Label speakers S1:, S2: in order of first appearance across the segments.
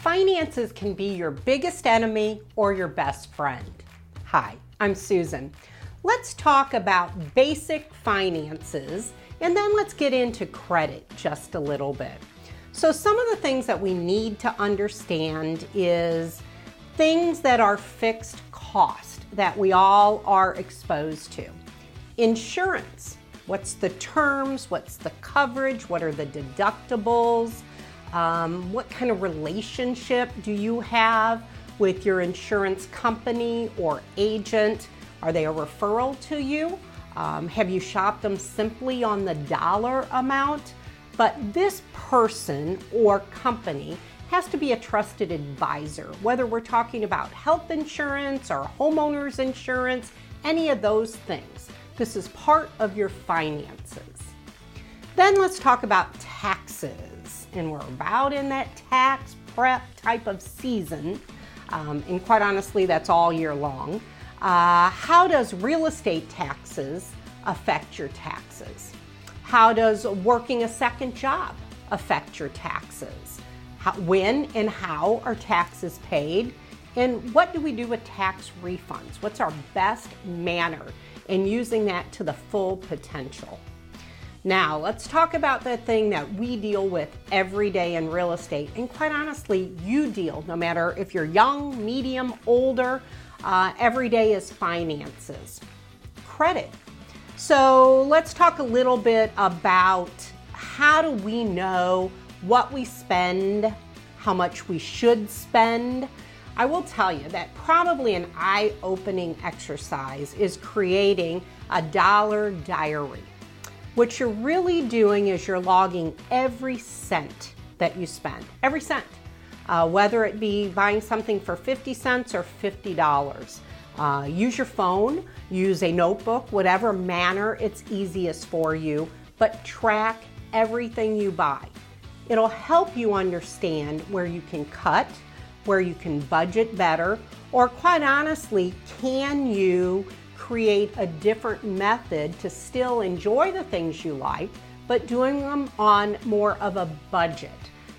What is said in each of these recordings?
S1: Finances can be your biggest enemy or your best friend. Hi, I'm Susan. Let's talk about basic finances and then let's get into credit just a little bit. So, some of the things that we need to understand is things that are fixed cost that we all are exposed to. Insurance. What's the terms? What's the coverage? What are the deductibles? Um, what kind of relationship do you have with your insurance company or agent? Are they a referral to you? Um, have you shopped them simply on the dollar amount? But this person or company has to be a trusted advisor, whether we're talking about health insurance or homeowners insurance, any of those things. This is part of your finances. Then let's talk about taxes and we're about in that tax prep type of season. Um, and quite honestly, that's all year long. Uh, how does real estate taxes affect your taxes? How does working a second job affect your taxes? How, when and how are taxes paid? And what do we do with tax refunds? What's our best manner in using that to the full potential? Now, let's talk about the thing that we deal with every day in real estate. And quite honestly, you deal, no matter if you're young, medium, older, uh, every day is finances. Credit. So, let's talk a little bit about how do we know what we spend, how much we should spend. I will tell you that probably an eye opening exercise is creating a dollar diary. What you're really doing is you're logging every cent that you spend, every cent, uh, whether it be buying something for 50 cents or $50. Uh, use your phone, use a notebook, whatever manner it's easiest for you, but track everything you buy. It'll help you understand where you can cut, where you can budget better, or quite honestly, can you create a different method to still enjoy the things you like, but doing them on more of a budget.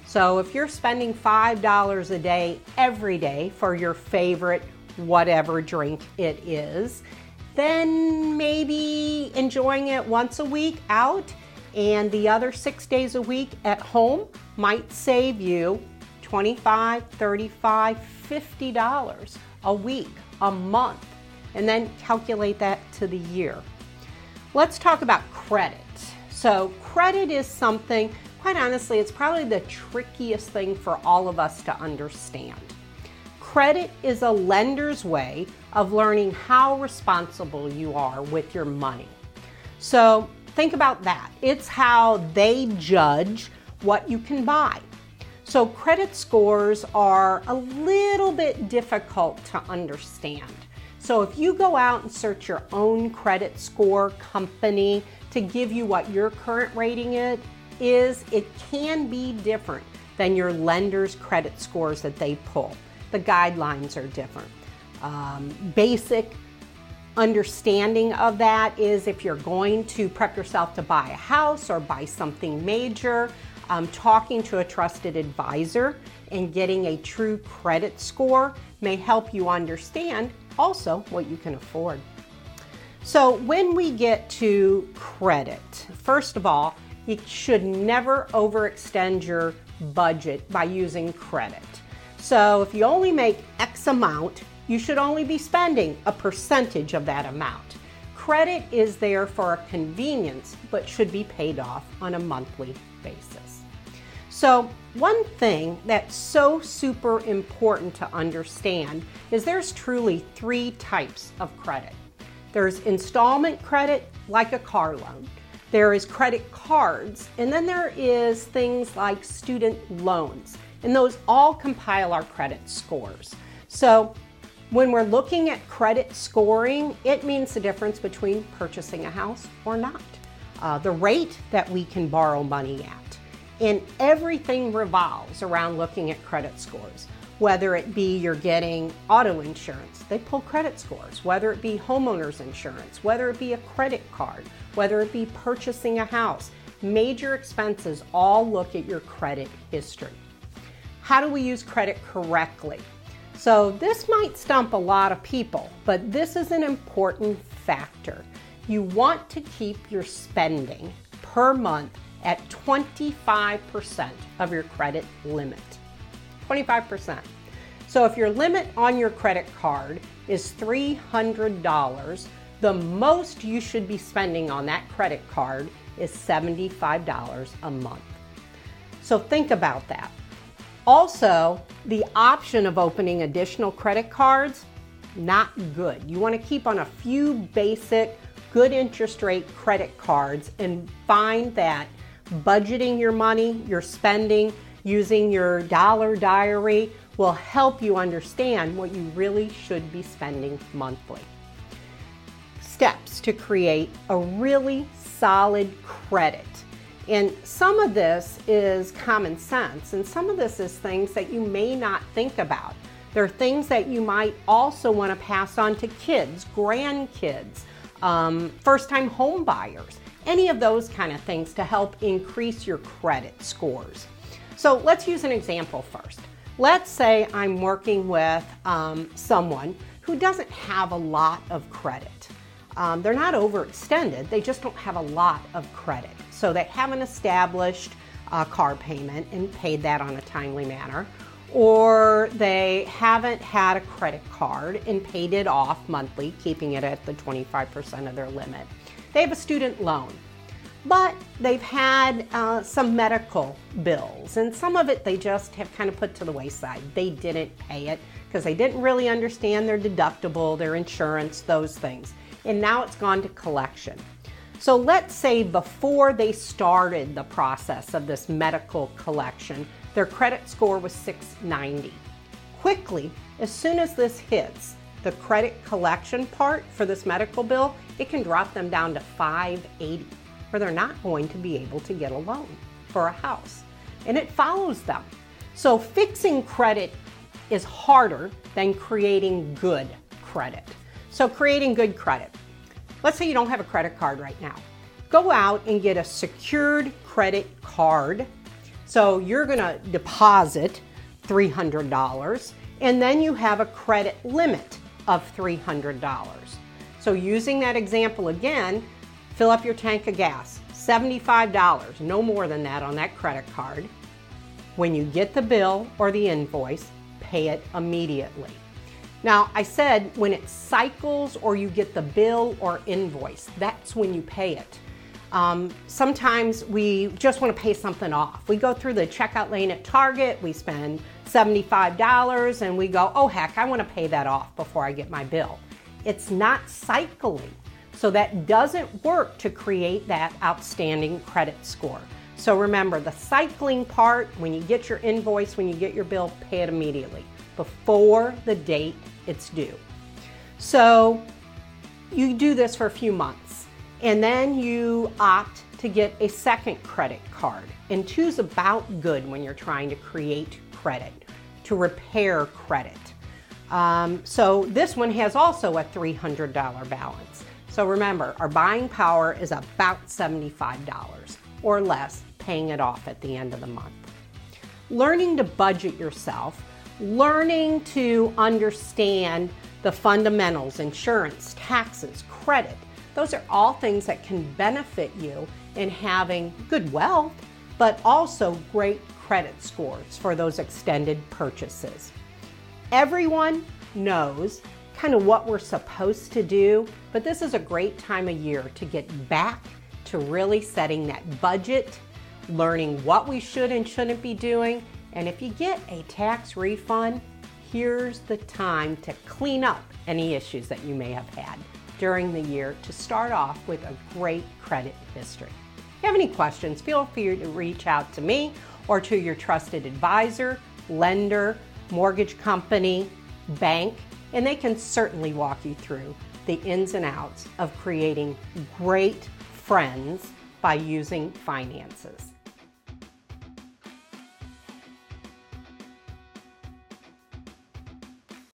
S1: So if you're spending $5 a day every day for your favorite whatever drink it is, then maybe enjoying it once a week out and the other six days a week at home might save you 25 35 $50 a week, a month and then calculate that to the year. Let's talk about credit. So, credit is something, quite honestly, it's probably the trickiest thing for all of us to understand. Credit is a lender's way of learning how responsible you are with your money. So, think about that. It's how they judge what you can buy. So, credit scores are a little bit difficult to understand. So if you go out and search your own credit score company to give you what your current rating is, it can be different than your lender's credit scores that they pull. The guidelines are different. Um, basic understanding of that is if you're going to prep yourself to buy a house or buy something major, um, talking to a trusted advisor and getting a true credit score may help you understand also what you can afford. So, when we get to credit, first of all, you should never overextend your budget by using credit. So, if you only make X amount, you should only be spending a percentage of that amount. Credit is there for a convenience, but should be paid off on a monthly basis. So, one thing that's so super important to understand is there's truly three types of credit. There's installment credit, like a car loan. There is credit cards, and then there is things like student loans, and those all compile our credit scores. So when we're looking at credit scoring, it means the difference between purchasing a house or not. Uh, the rate that we can borrow money at and everything revolves around looking at credit scores. Whether it be you're getting auto insurance, they pull credit scores. Whether it be homeowners insurance, whether it be a credit card, whether it be purchasing a house, major expenses all look at your credit history. how do we use credit correctly? So this might stump a lot of people, but this is an important factor. You want to keep your spending per month at 25% of your credit limit. 25%. So if your limit on your credit card is $300, the most you should be spending on that credit card is $75 a month. So think about that. Also, the option of opening additional credit cards, not good. You want to keep on a few basic, good interest rate credit cards and find that budgeting your money, your spending, using your dollar diary will help you understand what you really should be spending monthly. Steps to create a really solid credit. And some of this is common sense, and some of this is things that you may not think about. There are things that you might also want to pass on to kids, grandkids, um, first time home buyers any of those kind of things to help increase your credit scores. So let's use an example first. Let's say I'm working with um, someone who doesn't have a lot of credit. Um, they're not overextended, they just don't have a lot of credit. So they haven't established a car payment and paid that on a timely manner, or they haven't had a credit card and paid it off monthly, keeping it at the 25% of their limit. They have a student loan, but they've had uh, some medical bills, and some of it they just have kind of put to the wayside. They didn't pay it because they didn't really understand their deductible, their insurance, those things. And now it's gone to collection. So let's say before they started the process of this medical collection, their credit score was 690. Quickly, as soon as this hits, the credit collection part for this medical bill, it can drop them down to 580, where they're not going to be able to get a loan for a house. And it follows them. So fixing credit is harder than creating good credit. So creating good credit. Let's say you don't have a credit card right now. Go out and get a secured credit card. So you're going to deposit $300 and then you have a credit limit of $300. So using that example again, fill up your tank of gas, $75, no more than that on that credit card. When you get the bill or the invoice, pay it immediately. Now, I said when it cycles or you get the bill or invoice, that's when you pay it. Um, sometimes we just want to pay something off. We go through the checkout lane at Target, we spend $75 and we go, oh heck, I want to pay that off before I get my bill. It's not cycling. So that doesn't work to create that outstanding credit score. So remember the cycling part, when you get your invoice, when you get your bill, pay it immediately before the date it's due. So you do this for a few months and then you opt to get a second credit card. And two's about good when you're trying to create credit to repair credit. Um, so this one has also a $300 balance. So remember, our buying power is about $75 or less, paying it off at the end of the month. Learning to budget yourself, learning to understand the fundamentals, insurance, taxes, credit, those are all things that can benefit you in having good wealth, but also great credit scores for those extended purchases. Everyone knows kind of what we're supposed to do, but this is a great time of year to get back to really setting that budget, learning what we should and shouldn't be doing, and if you get a tax refund, here's the time to clean up any issues that you may have had during the year to start off with a great credit history. If you have any questions, feel free to reach out to me or to your trusted advisor, lender, mortgage company, bank, and they can certainly walk you through the ins and outs of creating great friends by using finances.